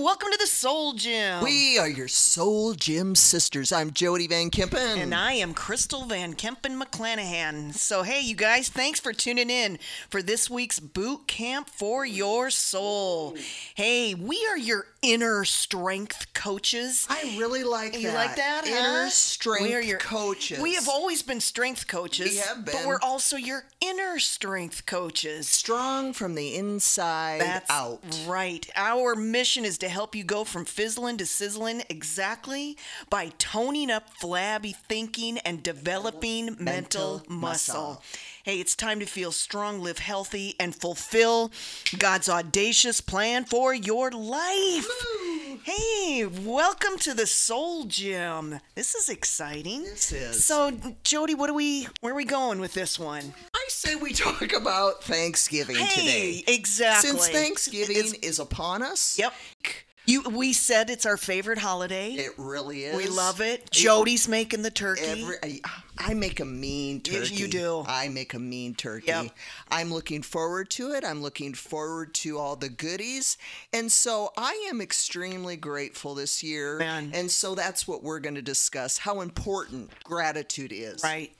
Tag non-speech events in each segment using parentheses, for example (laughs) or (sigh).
welcome to the Soul Gym. We are your Soul Gym sisters. I'm Jody Van Kempen. And I am Crystal Van Kempen McClanahan. So, hey, you guys, thanks for tuning in for this week's boot camp for your soul. Hey, we are your inner strength coaches. I really like You that. like that? Inner huh? strength we are your, coaches. We have always been strength coaches. We have been. But we're also your inner strength coaches. strong from the inside That's out. right. Our mission is to help you go from fizzling to sizzling exactly by toning up flabby thinking and developing mental, Mental muscle. muscle. Hey, it's time to feel strong, live healthy, and fulfill God's audacious plan for your life. Hey, welcome to the Soul Gym. This is exciting. This is. So, Jody, what are we? Where are we going with this one? Say we talk about Thanksgiving Hey, today. exactly. Since Thanksgiving It's- is upon us. Yep. You we said it's our favorite holiday. It really is. we love it. Jody's making the turkey. Every, I, I make a mean turkey. you do. I make a mean turkey. Yep. I'm looking forward to it. I'm looking forward to all the goodies. And so I am extremely grateful this year. Man. And so that's what we're going to discuss how important gratitude is. right.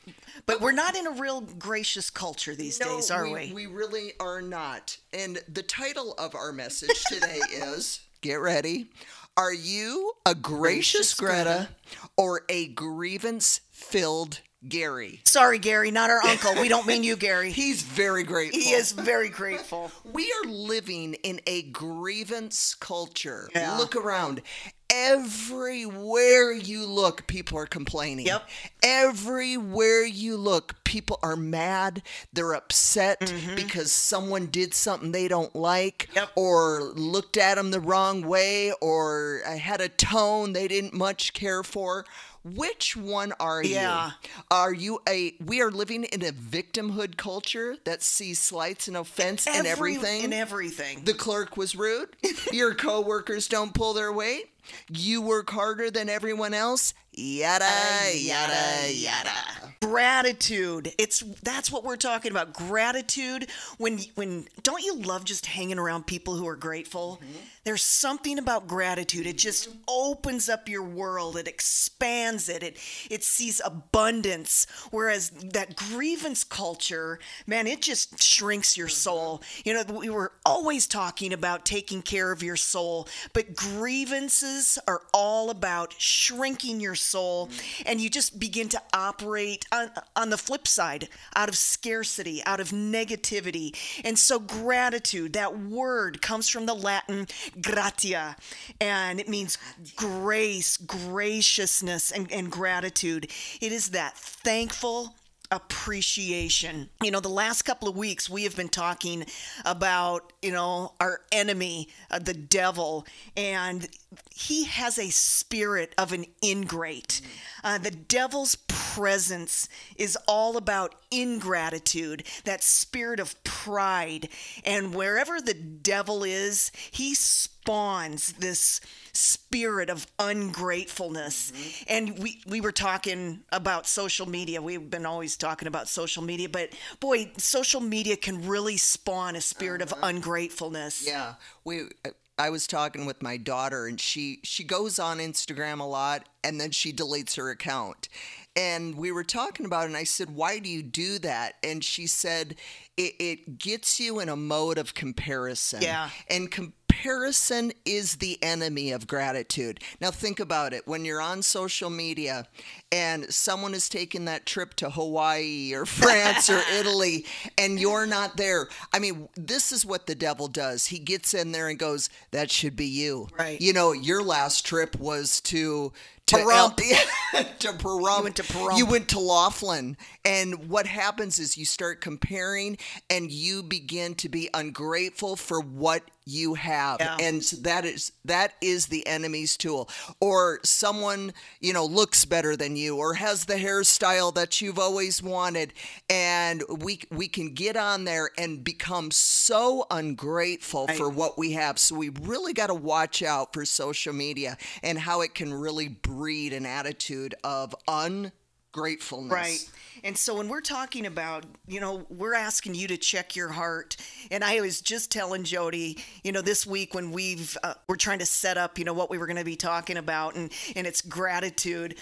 But we're not in a real gracious culture these No, days, are we, we? we really are not. And the title of our message today (laughs) is Get ready. Are you a gracious, Gracious Greta. Greta or a grievance filled Gary? Sorry, Gary, not our uncle. We don't mean you, Gary. (laughs) He's very grateful. He is very grateful. We are living in a grievance culture. Yeah. Look around. Everywhere you look, people are complaining. Yep. Everywhere you look, people are mad. They're upset Mm-hmm. because someone did something they don't like Yep. or looked at them the wrong way or had a tone they didn't much care for. Which one are Yeah. you? Are you a we are living in a victimhood culture that sees slights and offense Every- everything? In everything. the clerk was rude. (laughs) Your coworkers don't pull their weight. You work harder than everyone else. Yada yada yada. gratitude. It's that's what we're talking about. Gratitude. When when don't you love just hanging around people who are grateful? Mm-hmm. There's something about gratitude. It just mm-hmm. opens up your world. It expands it. It it sees abundance. Whereas that grievance culture man it just shrinks your mm-hmm. soul. You know we were always talking about taking care of your soul but grievances are all about shrinking your soul and you just begin to operate on, on the flip side out of scarcity out of negativity. And so gratitude that word comes from the latin gratia and it means grace graciousness and, and gratitude. It is that thankful appreciation. You know, the last couple of weeks we have been talking about, you know, our enemy, uh, the devil, and he has a spirit of an ingrate. Uh, the devil's presence is all about ingratitude, that spirit of pride. And wherever the devil is, he spawns this spirit of ungratefulness. Mm-hmm. And we, we were talking about social media. We've been always talking about social media, but boy, social media can really spawn a spirit of uh-huh. ungratefulness. Yeah, we. I was talking with my daughter, and she she goes on Instagram a lot, and then she deletes her account. And we were talking about it, and I said, "Why do you do that?" And she said, "It, it gets you in a mode of comparison. Yeah. and comparison is the enemy of gratitude. Now think about it. When you're on social media, and someone is taking that trip to Hawaii or (laughs) France or Italy, and you're not there. I mean, this is what the devil does. He gets in there and goes, "That should be you." Right. You know, your last trip was to to Pahrump. (laughs) to Pahrump. You went to Pahrump. You went to Laughlin. And what happens is you start comparing and you begin to be ungrateful for what you have. Yeah. And that is that is the enemy's tool. Or someone, you know, looks better than you or has the hairstyle that you've always wanted and we we can get on there and become so ungrateful for what we have. So we really got to watch out for social media and how it can really breed an attitude of gratefulness. Right. And so when we're talking about, you know, we're asking you to check your heart. And I was just telling Jody, you know, this week when we've uh, we're trying to set up, you know, what we were going to be talking about, and and it's gratitude.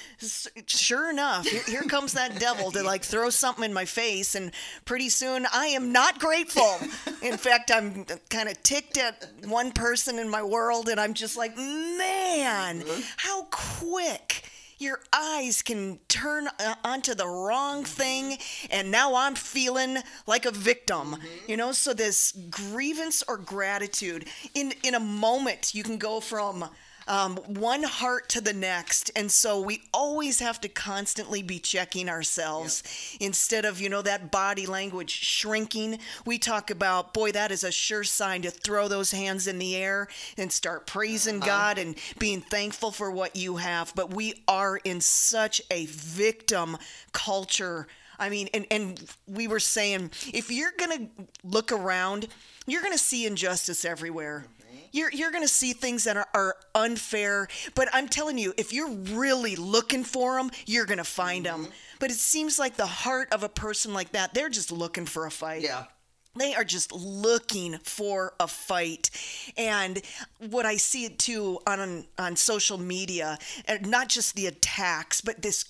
Sure enough, here, here comes that devil to like throw something in my face, and pretty soon I am not grateful. In (laughs) fact, I'm kind of ticked at one person in my world, and I'm just like, man, how quick your eyes can turn uh, onto the wrong thing and now i'm feeling like a victim you know? So this grievance or gratitude in in a moment you can go from um, one heart to the next. And so we always have to constantly be checking ourselves instead of you know that body language shrinking. We talk about boy that is a sure sign to throw those hands in the air and start praising god and being thankful for what you have. But we are in such a victim culture. I mean, and, and we were saying if you're going to look around, you're going to see injustice everywhere. You're, you're going to see things that are, are unfair. But I'm telling you, if you're really looking for them, you're going to find them. Mm-hmm. But it seems like the heart of a person like that, they're just looking for a fight. Yeah. They are just looking for a fight. And what I see it too on on social media, and not just the attacks, but this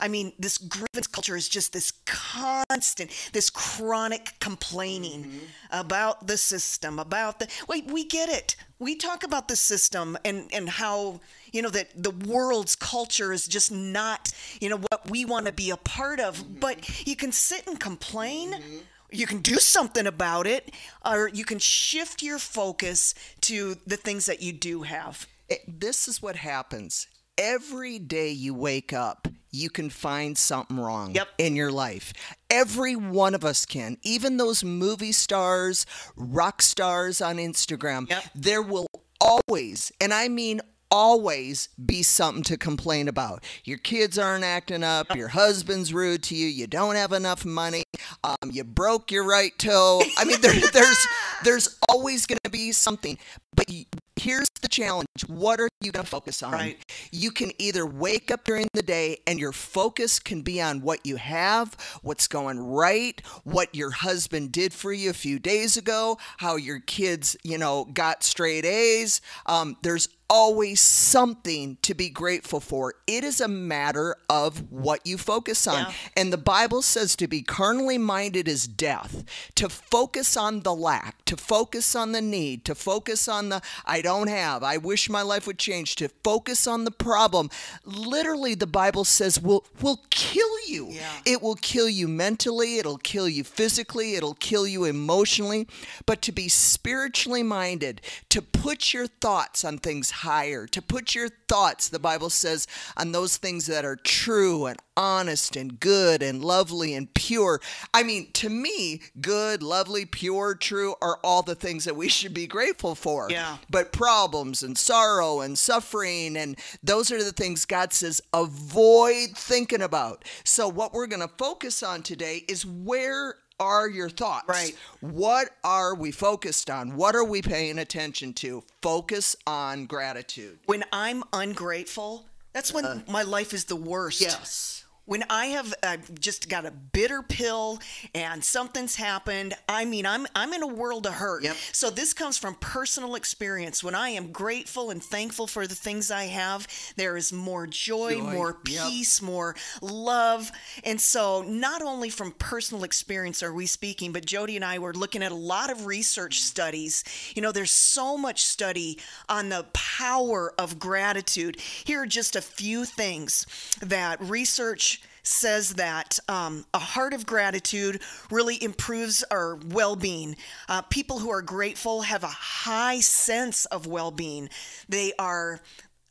I mean, this grievance culture is just this constant, this chronic complaining mm-hmm. about the system, about the wait, we get it. We talk about the system and, and how, you know, that the world's culture is just not, you know, what we want to be a part of. But mm-hmm. you can sit and complain mm-hmm. You can do something about it or you can shift your focus to the things that you do have It- this is what happens. Every day you wake up, you can find something wrong Yep. in your life. Every one of us can. Even those movie stars, rock stars on Instagram, Yep. there will always, and I mean always, be something to complain about. Your kids aren't acting up, your husband's rude to you, you don't have enough money, um, you broke your right toe. I mean, there, (laughs) there's there's always going to be something. But here's the challenge: what are you going to focus on? Right. You can either wake up during the day and your focus can be on what you have, what's going right, what your husband did for you a few days ago, how your kids, you know, got straight A's. Um, there's always something to be grateful for. It is a matter of what you focus on. Yeah. And the Bible says to be carnally minded is death. To focus on the lack, to focus on the need, to focus on the I don't have, I wish my life would change, to focus on the problem. Literally the Bible says will will kill you. Yeah. It will kill you mentally, it'll kill you physically, it'll kill you emotionally. But to be spiritually minded, to put your thoughts on things higher, to put your thoughts, the Bible says, on those things that are true and honest and good and lovely and pure. I mean, to me, good, lovely, pure, true are all the things that we should be grateful for. Yeah. But problems and sorrow and suffering and those are the things God says avoid thinking about. So what we're going to focus on today is where are your thoughts? Right. What are we focused on? What are we paying attention to? Focus on gratitude. when i'm ungrateful that's when uh. my life is the worst Yes. When I have uh, just got a bitter pill and something's happened, I mean, I'm I'm in a world of hurt. Yep. So this comes from personal experience. When I am grateful and thankful for the things I have, there is more joy, Joy. more Yep. peace, more love. And so, not only from personal experience are we speaking, but Jody and I were looking at a lot of research studies. You know, there's so much study on the power of gratitude. Here are just a few things that research says that um, a heart of gratitude really improves our well-being. Uh, people who are grateful have a high sense of well-being. They are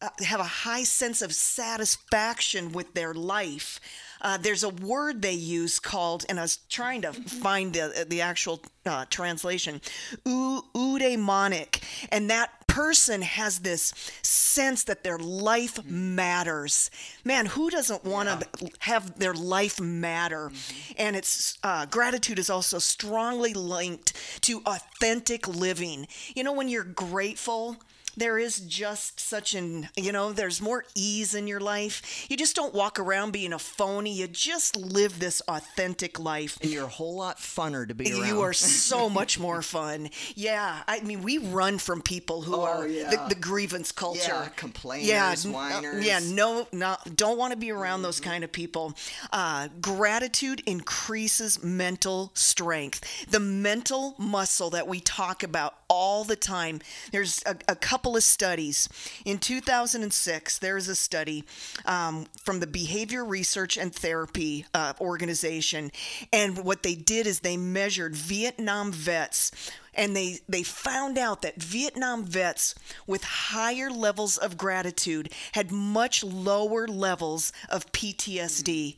uh, have a high sense of satisfaction with their life. Uh, there's a word they use called, and I was trying to find the, the actual uh, translation, eu- eudaimonic, and that person has this sense that their life matters. Man, who doesn't want to have their life matter? And it's uh, gratitude is also strongly linked to authentic living. You know, when you're grateful, there is just such an you know there's more ease in your life. You just don't walk around being a phony. You just live this authentic life. And you're a whole lot funner to be around you are so (laughs) much more fun. Yeah i mean we run from people who Oh, are yeah. the, the grievance culture. Yeah, complainers, yeah, uh, whiners. yeah no no don't want to be around those kind of people. Uh, gratitude increases mental strength. The mental muscle that we talk about all the time. There's a, a couple of studies. In 2006 there's a study um, from the behavior research and therapy uh, organization. And what they did is they measured vietnam vets and they they found out that Vietnam vets with higher levels of gratitude had much lower levels of PTSD.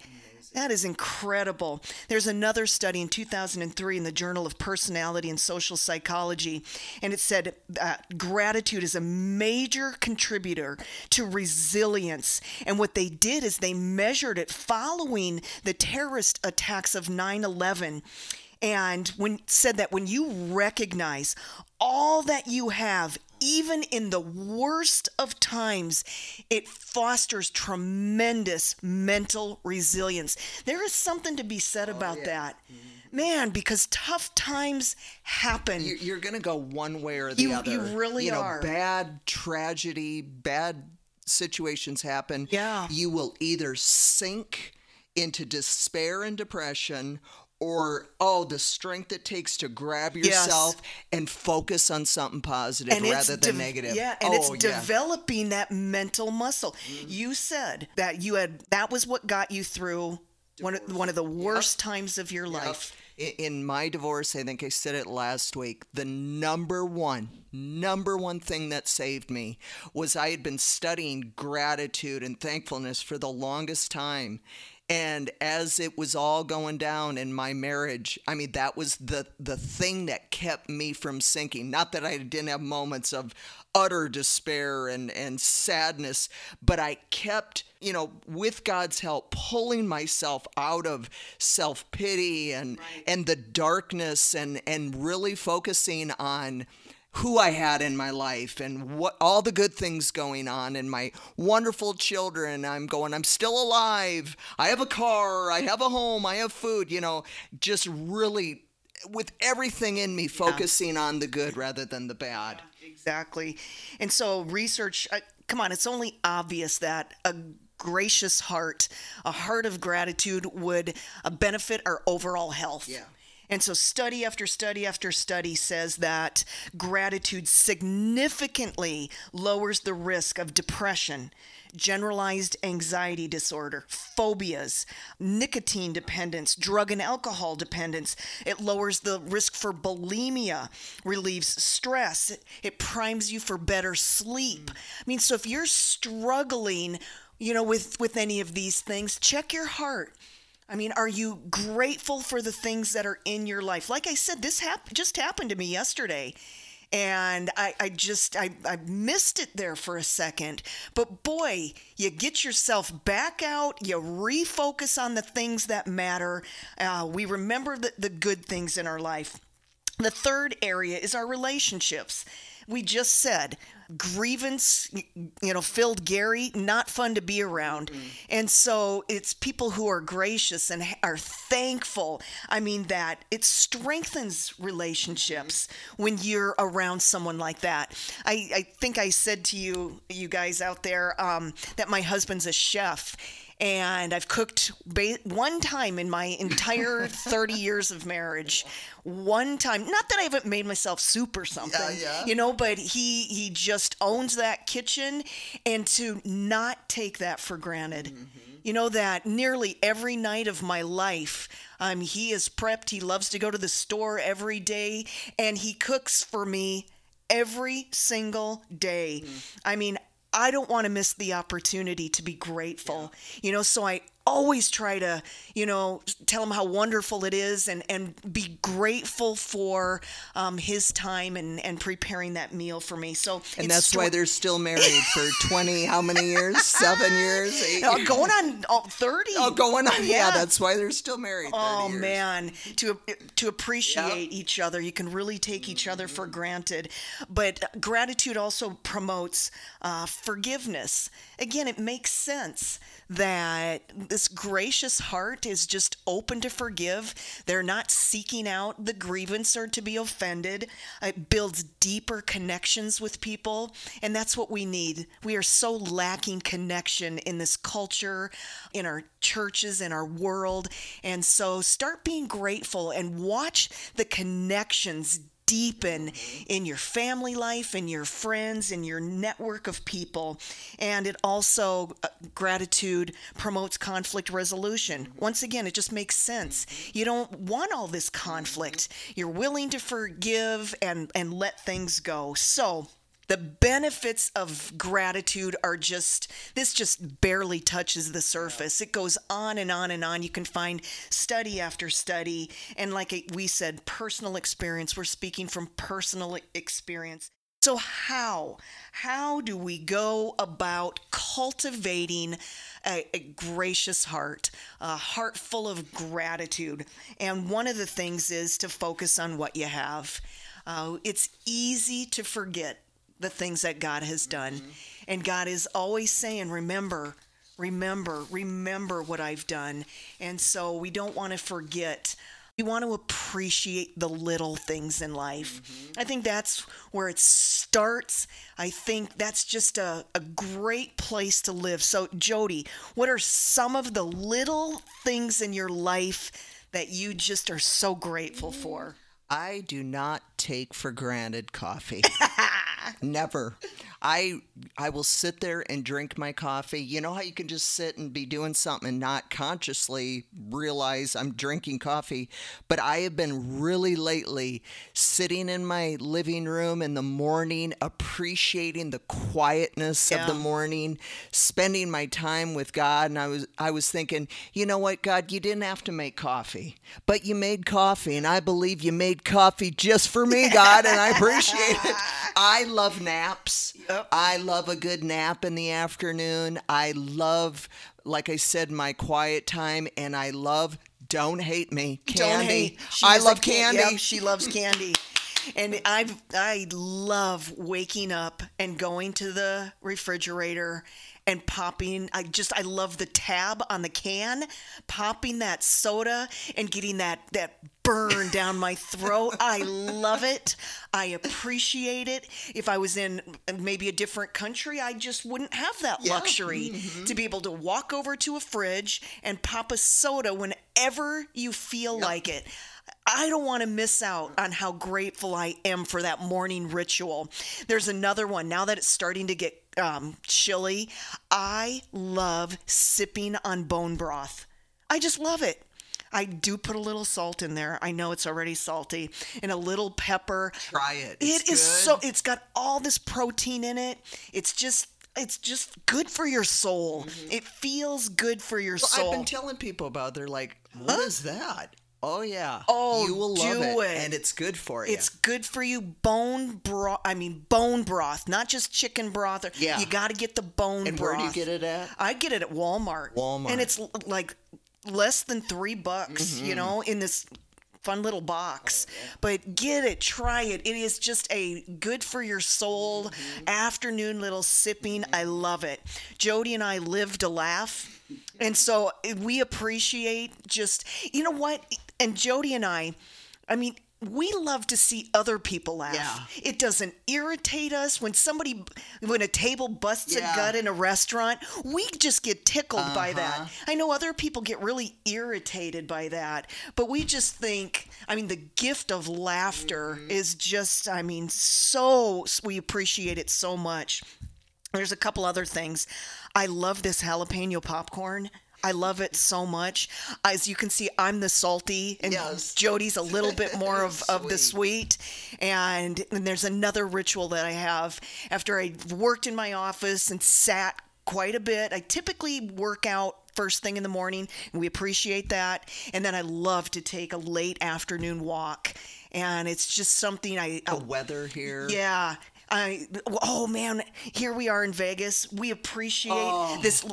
That is incredible. There's another study in 2003 in the Journal of Personality and Social Psychology, and it said uh, gratitude is a major contributor to resilience. And what they did is they measured it following the terrorist attacks of 9 11 and when said that when you recognize all that you have even in the worst of times it fosters tremendous mental resilience. There is something to be said oh, about that. Mm-hmm. Man because tough times happen. You- you're going to go one way or the You- other. you really you know, are. bad tragedy bad situations happen. Yeah. you will either sink into despair and depression or oh the strength it takes to grab yourself and focus on something positive and rather than dev- negative Yeah, and oh, it's yeah. developing that mental muscle. Mm-hmm. You said that you had that was what got you through one of, one of the worst times of your life. I- in my divorce i think i said it last week the number one number one thing that saved me was i had been studying gratitude and thankfulness for the longest time and as it was all going down in my marriage i mean that was the the thing that kept me from sinking. Not that i didn't have moments of utter despair and and sadness but i kept you know with god's help pulling myself out of self-pity and and the darkness and and really focusing on who I had in my life and what all the good things going on and my wonderful children. I'm going, I'm still alive. I have a car, I have a home, I have food, you know, just really with everything in me focusing on the good rather than the bad. Exactly. And so research uh, come on, it's only obvious that a gracious heart, a heart of gratitude would uh, benefit our overall health. Yeah. And so, study after study after study says that gratitude significantly lowers the risk of depression, generalized anxiety disorder, phobias, nicotine dependence, drug and alcohol dependence. It lowers the risk for bulimia, relieves stress, it primes you for better sleep. I mean, so if you're struggling, you know, with, with any of these things, check your heart. I mean, are you grateful for the things that are in your life? Like I said, this hap- just happened to me yesterday. And I, I just I, I missed it there for a second. But boy, you get yourself back out, you refocus on the things that matter. Uh, we remember the, the good things in our life. The third area is our relationships. We just said grievance, you know, filled Gary, not fun to be around. And so it's people who are gracious and are thankful. I mean, that it strengthens relationships when you're around someone like that. I, I think I said to you, you guys out there, um, that my husband's a chef and I've cooked ba- one time in my entire (laughs) 30 years of marriage. One time, not that I haven't made myself soup or something, yeah. you know, but he he just owns that kitchen, and to not take that for granted. You know that nearly every night of my life, um, he is prepped. He loves to go to the store every day, and he cooks for me every single day. I mean, I don't want to miss the opportunity to be grateful. You know, so I always try to, you know, tell him how wonderful it is and, and be grateful for um, his time and, and preparing that meal for me. So, And that's why they're still married for (laughs) 20, how many years? Seven years? Eight Oh, going on oh, 30. Oh, going on. Yeah. Yeah. that's why they're still married. Oh years. man, to to appreciate each other, you can really take each other for granted. But gratitude also promotes uh, forgiveness. Again, it makes sense that this gracious heart is just open to forgive. They're not seeking out the grievance or to be offended. It builds deeper connections with people, and that's what we need. We are so lacking connection in this culture, in our churches, in our world. And so start being grateful and watch the connections deepen in your family life and your friends and your network of people. And it also uh, gratitude promotes conflict resolution. Once again it just makes sense. You don't want all this conflict. You're willing to forgive and and let things go. So the benefits of gratitude are just this just barely touches the surface. It goes on and on and on. You can find study after study. And like we said personal experience. We're speaking from personal experience. So how how do we go about cultivating a, a, gracious heart a heart full of gratitude? And one of the things is to focus on what you have. Uh, it's easy to forget the things that God has done. Mm-hmm. And God is always saying, Remember, remember, remember what I've done. And so we don't want to forget. We want to appreciate the little things in life. Mm-hmm. I think that's where it starts. I think that's just a, a great place to live. So, Jody, what are some of the little things in your life that you just are so grateful for? I do not take for granted coffee. (laughs) Never. I I will sit there and drink my coffee. You know how you can just sit and be doing something and not consciously realize I'm drinking coffee, but I have been really lately sitting in my living room in the morning appreciating the quietness Yeah. of the morning, spending my time with God and I was I was thinking, you know what, God, you didn't have to make coffee, but you made coffee and I believe you made coffee just for me, God, and I (laughs) appreciate it. I love naps. Yep. I love a good nap in the afternoon. I love, like I said, my quiet time, and I love. Don't hate me, candy. Don't hate. She I love can- candy. Yep, she loves candy. And I I love waking up and going to the refrigerator and popping I just I love the tab on the can, popping that soda and getting that that burn (laughs) down my throat. I love it. I appreciate it. If I was in maybe a different country, I just wouldn't have that luxury mm-hmm. to be able to walk over to a fridge and pop a soda whenever you feel like it. I don't want to miss out on how grateful I am for that morning ritual. There's another one now that it's starting to get um, chilly. I love sipping on bone broth. I just love it. I do put a little salt in there. I know it's already salty, and a little pepper. Try it. It It's good. so. It's got all this protein in it. It's just. It's just good for your soul. It feels good for your soul. I've been telling people about. it. They're like, "What is that?" Oh yeah. Oh, you will love do it, it. and it's good for you. It's good for you. Bone broth. I mean, bone broth, not just chicken broth. Or, Yeah. You got to get the bone and broth. where do you get it at? I get it at Walmart. Walmart. And it's l- like less than three bucks, Mm-hmm. you know, in this fun little box. But get it, try it. It is just a good for your soul Mm-hmm. afternoon little sipping. I love it. Jody and I live to laugh. And so eh, we appreciate just, you know what? And Jody and I, I mean, we love to see other people laugh. Yeah. It doesn't irritate us when somebody, when a table busts Yeah. a gut in a restaurant. We just get tickled by that. Uh-huh. I know other people get really irritated by that, but we just think, I mean, the gift of laughter Mm-hmm. is just, I mean, so, we appreciate it so much. There's a couple other things. I love this jalapeno popcorn. I love it so much. As you can see, I'm the salty, and Yes. Jody's a little bit more of, (laughs) of the sweet. And, and there's another ritual that I have after I worked in my office and sat quite a bit. I typically work out first thing in the morning, and we appreciate that. And then I love to take a late afternoon walk, and it's just something I. The weather here. Yeah. I, oh man, here we are in Vegas. We appreciate oh. this.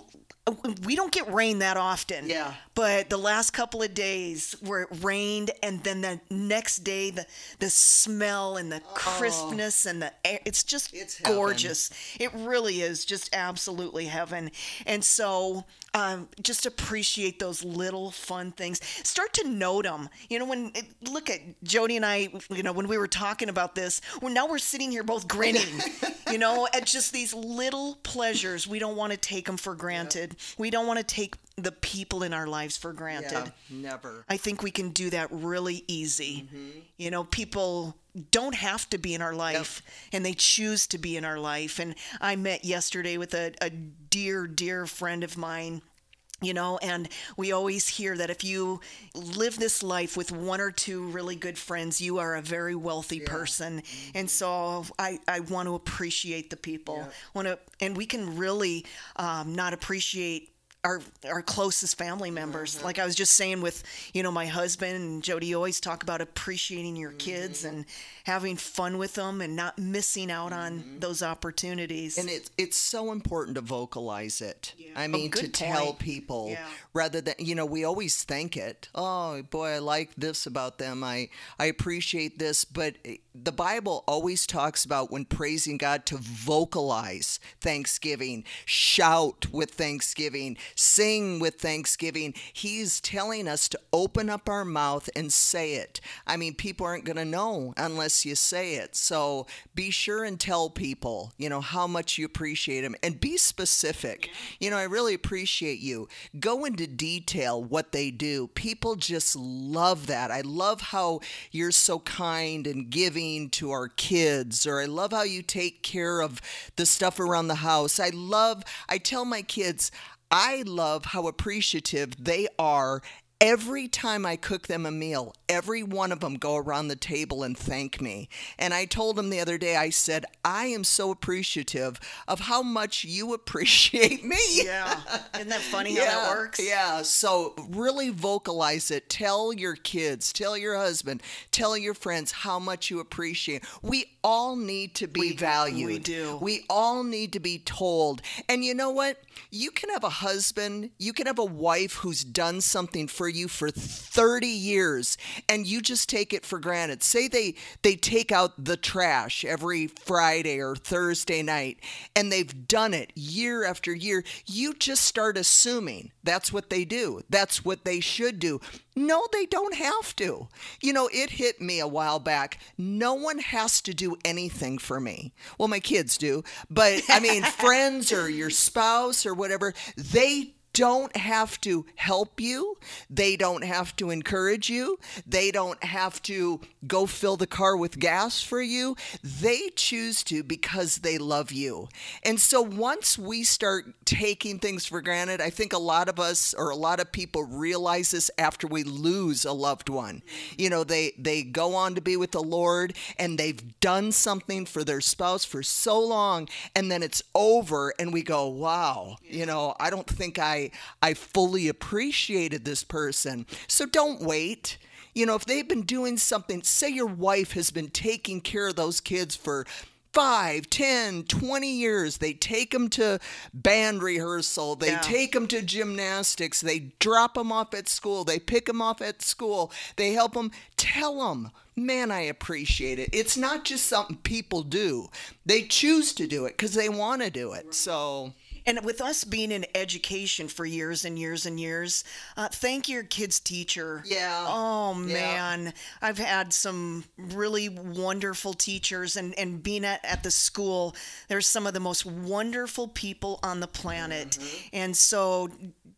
We don't get rain that often. Yeah. But the last couple of days where it rained, and then the next day, the the smell and the crispness and the air, it's just It's gorgeous. It really is just absolutely heaven. And so, um, just appreciate those little fun things. Start to note them. You know, when it, look at Jody and I. You know, when we were talking about this, well, now we're sitting here both grinning. (laughs) you know, at just these little pleasures. We don't want to take them for granted. We don't want to take the people in our lives for granted. Yeah, never. I think we can do that really easy. Mm-hmm. You know, people don't have to be in our life and they choose to be in our life. And I met yesterday with a, a dear, dear friend of mine. You know, and we always hear that if you live this life with one or two really good friends, you are a very wealthy person. Mm-hmm. And so I, I want to appreciate the people. Want to, and we can really um, not appreciate our our closest family members. Mm-hmm. Like I was just saying with, you know, my husband and Jody you always talk about appreciating your mm-hmm. kids and having fun with them and not missing out on mm-hmm. those opportunities. And it's it's so important to vocalize it. I Oh, mean, to good tell people Yeah. rather than you know we always think it. Oh boy, I like this about them. I I appreciate this, but the Bible always talks about when praising God to vocalize thanksgiving, shout with thanksgiving, sing with thanksgiving. He's telling us to open up our mouth and say it. I mean, people aren't going to know unless you say it. So be sure and tell people, you know, how much you appreciate them and be specific. You know, I really appreciate you. Go into detail what they do. People just love that. I love how you're so kind and giving to our kids, or I love how you take care of the stuff around the house. I love, I tell my kids, I love how appreciative they are every time I cook them a meal. Every one of them go around the table and thank me. And I told them the other day, I said, I am so appreciative of how much you (laughs) appreciate me. yeah. Isn't that funny how that works? Yeah. So really vocalize it. Tell your kids, tell your husband, tell your friends how much you appreciate. We all need to be valued. we do. We all need to be told. And you know what? You can have a husband, you can have a wife who's done something for you for 30 years and you just take it for granted. Say they they take out the trash every Friday or Thursday night and they've done it year after year. You just start assuming that's what they do. That's what they should do. No, they don't have to. You know, it hit me a while back. No one has to do anything for me. Well, my kids do, but I mean, (laughs) friends or your spouse or whatever, they don't have to help you. They don't have to encourage you. They don't have to go fill the car with gas for you. They choose to because they love you. And so once we start taking things for granted, I think a lot of us or a lot of people realize this after we lose a loved one. You know, they they go on to be with the Lord and they've done something for their spouse for so long and then it's over and we go, "Wow, you know, I don't think I I fully appreciated this person." So don't wait. You know, if they've been doing something, say your wife has been taking care of those kids for 5, 10, 20 years. They take them to band rehearsal. They Yeah. take them to gymnastics. They drop them off at school. They pick them off at school. They help them. Tell them, man, I appreciate it. It's not just something people do. They choose to do it because they want to do it. So, And with us being in education for years and years and years, uh, thank your kid's teacher. Yeah. Oh Yeah. man, I've had some really wonderful teachers, and and being at at the school, there's some of the most wonderful people on the planet, Mm-hmm. and so.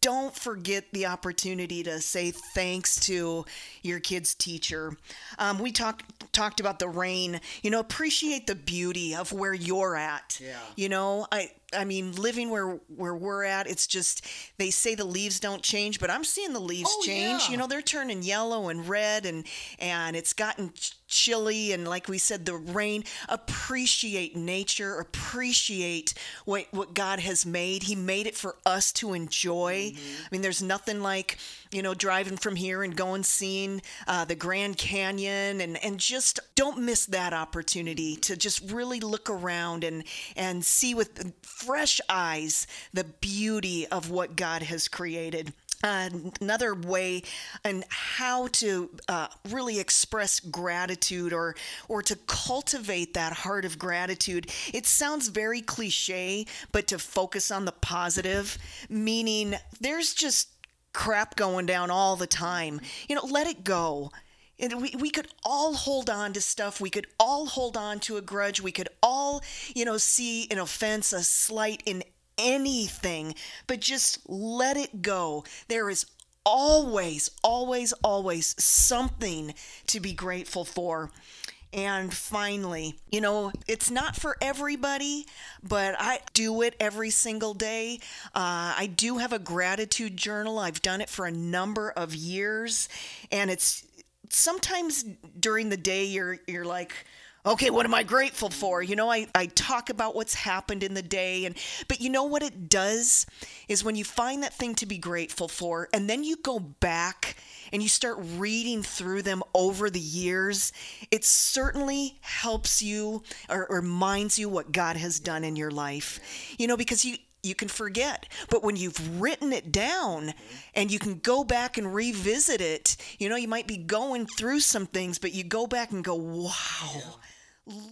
Don't forget the opportunity to say thanks to your kid's teacher. Um, we talked talked about the rain. You know, appreciate the beauty of where you're at. Yeah. You know, I I mean, living where where we're at, it's just they say the leaves don't change, but I'm seeing the leaves Oh, change. yeah. You know, they're turning yellow and red, and and it's gotten chilly and like we said the rain. Appreciate nature. Appreciate what what god has made. He made it for us to enjoy. I mean there's nothing like you know driving from here and going seeing uh, the grand canyon and and just don't miss that opportunity to just really look around and and see with fresh eyes the beauty of what god has created another way and how to uh, really express gratitude or or to cultivate that heart of gratitude it sounds very cliche but to focus on the positive meaning there's just crap going down all the time you know let it go and we, we could all hold on to stuff. We could all hold on to a grudge. We could all, you know, see an offense, a slight in anything, but just let it go. There is always, always, always something to be grateful for. And finally, you know, it's not for everybody, but I do it every single day. Uh, I do have a gratitude journal. I've done it for a number of years, and it's sometimes during the day you're you're like okay what am i grateful for? You know I, I talk about what's happened in the day and but you know what it does is when you find that thing to be grateful for and then you go back and you start reading through them over the years it certainly helps you or, or reminds you what god has done in your life. You know because you you can forget. But when you've written it down and you can go back and revisit it, you know, you might be going through some things, but you go back and go, wow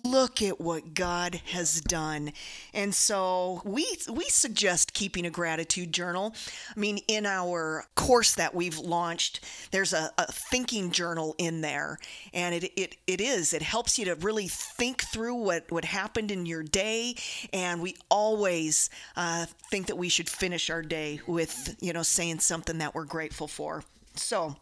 look at what God has done. And so we we suggest keeping a gratitude journal. I mean, in our course that we've launched, there's a, a thinking journal in there. And it, it it is. It helps you to really think through what, what happened in your day. And we always uh, think that we should finish our day with, you know, saying something that we're grateful for. So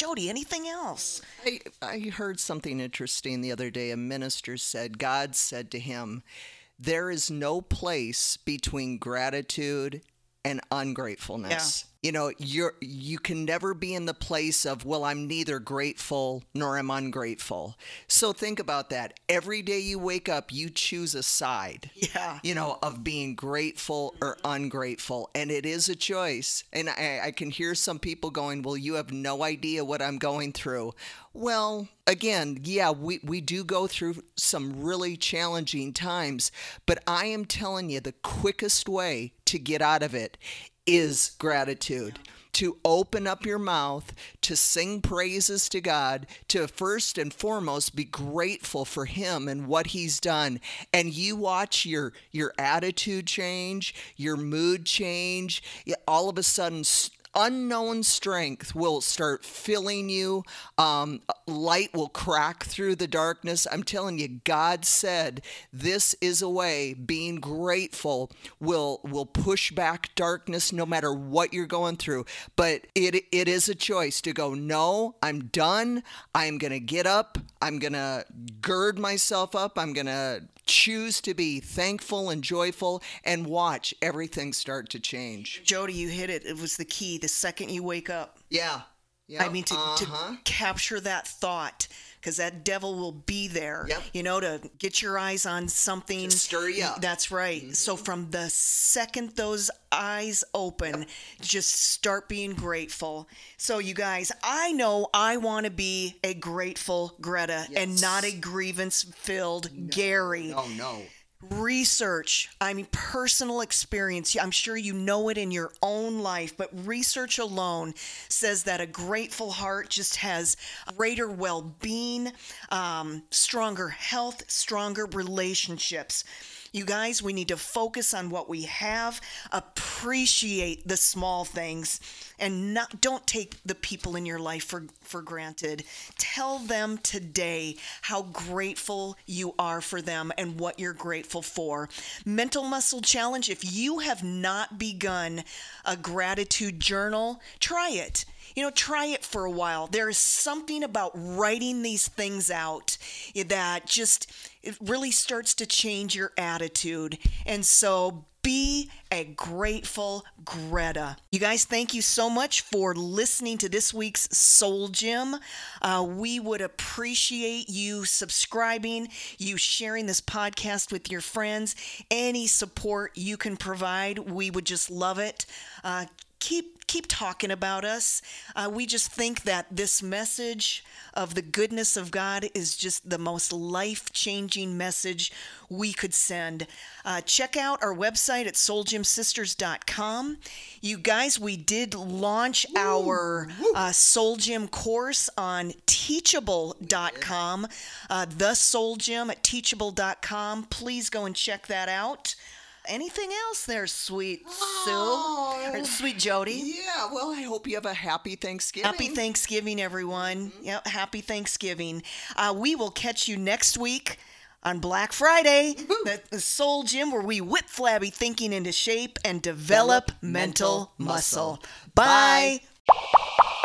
Jody, anything else? I, I heard something interesting the other day. A minister said, God said to him, There is no place between gratitude and ungratefulness. Yeah. You know, you're you can never be in the place of, well, I'm neither grateful nor am ungrateful. So think about that. Every day you wake up, you choose a side. Yeah. You know, of being grateful or mm-hmm. ungrateful. And it is a choice. And I, I can hear some people going, Well, you have no idea what I'm going through. Well, again, yeah, we, we do go through some really challenging times, but I am telling you the quickest way to get out of it is gratitude. To open up your mouth, to sing praises to God, to first and foremost be grateful for Him and what He's done. And you watch your, your attitude change, your mood change, all of a sudden unknown strength will start filling you. Um, light will crack through the darkness. I'm telling you, God said this is a way. Being grateful will will push back darkness, no matter what you're going through. But it it is a choice to go. No, I'm done. I'm gonna get up. I'm gonna gird myself up. I'm gonna choose to be thankful and joyful and watch everything start to change. Jody, you hit it. It was the key. The second you wake up. Yeah. Yep. I mean, to, uh-huh. to capture that thought because that devil will be there, yep. you know, to get your eyes on something. To stir you up. That's right. Mm-hmm. So from the second those eyes open, yep. just start being grateful. So, you guys, I know I want to be a grateful Greta yes. and not a grievance filled no. Gary. Oh, no research i mean personal experience. I'm sure you know it in your own life but research alone says that a grateful heart just has greater well-being um, stronger health stronger relationships you guys, we need to focus on what we have, appreciate the small things, and not don't take the people in your life for, for granted. Tell them today how grateful you are for them and what you're grateful for. Mental Muscle Challenge, if you have not begun a gratitude journal, try it you know, try it for a while. There is something about writing these things out that just it really starts to change your attitude. And so Be a grateful Greta. You guys, thank you so much for listening to this week's Soul Gym. Uh, we would appreciate you subscribing, you sharing this podcast with your friends. Any support you can provide, we would just love it. Uh, keep keep talking about us. Uh, we just think that this message of the goodness of God is just the most life changing message we could send. Uh, check out our website at soulgymsisters.com. You guys, we did launch woo, our. Uh, Soul Gym course on teachable.com, uh, the Soul Gym at teachable.com. Please go and check that out anything else there, sweet oh, Sue? Or sweet Jody? Yeah, well, I hope you have a happy Thanksgiving. Happy Thanksgiving, everyone. Mm-hmm. Yeah, happy Thanksgiving. Uh, we will catch you next week on Black Friday, the, the, Soul Gym, where we whip flabby thinking into shape and develop, develop mental, mental muscle. muscle. Bye. Bye.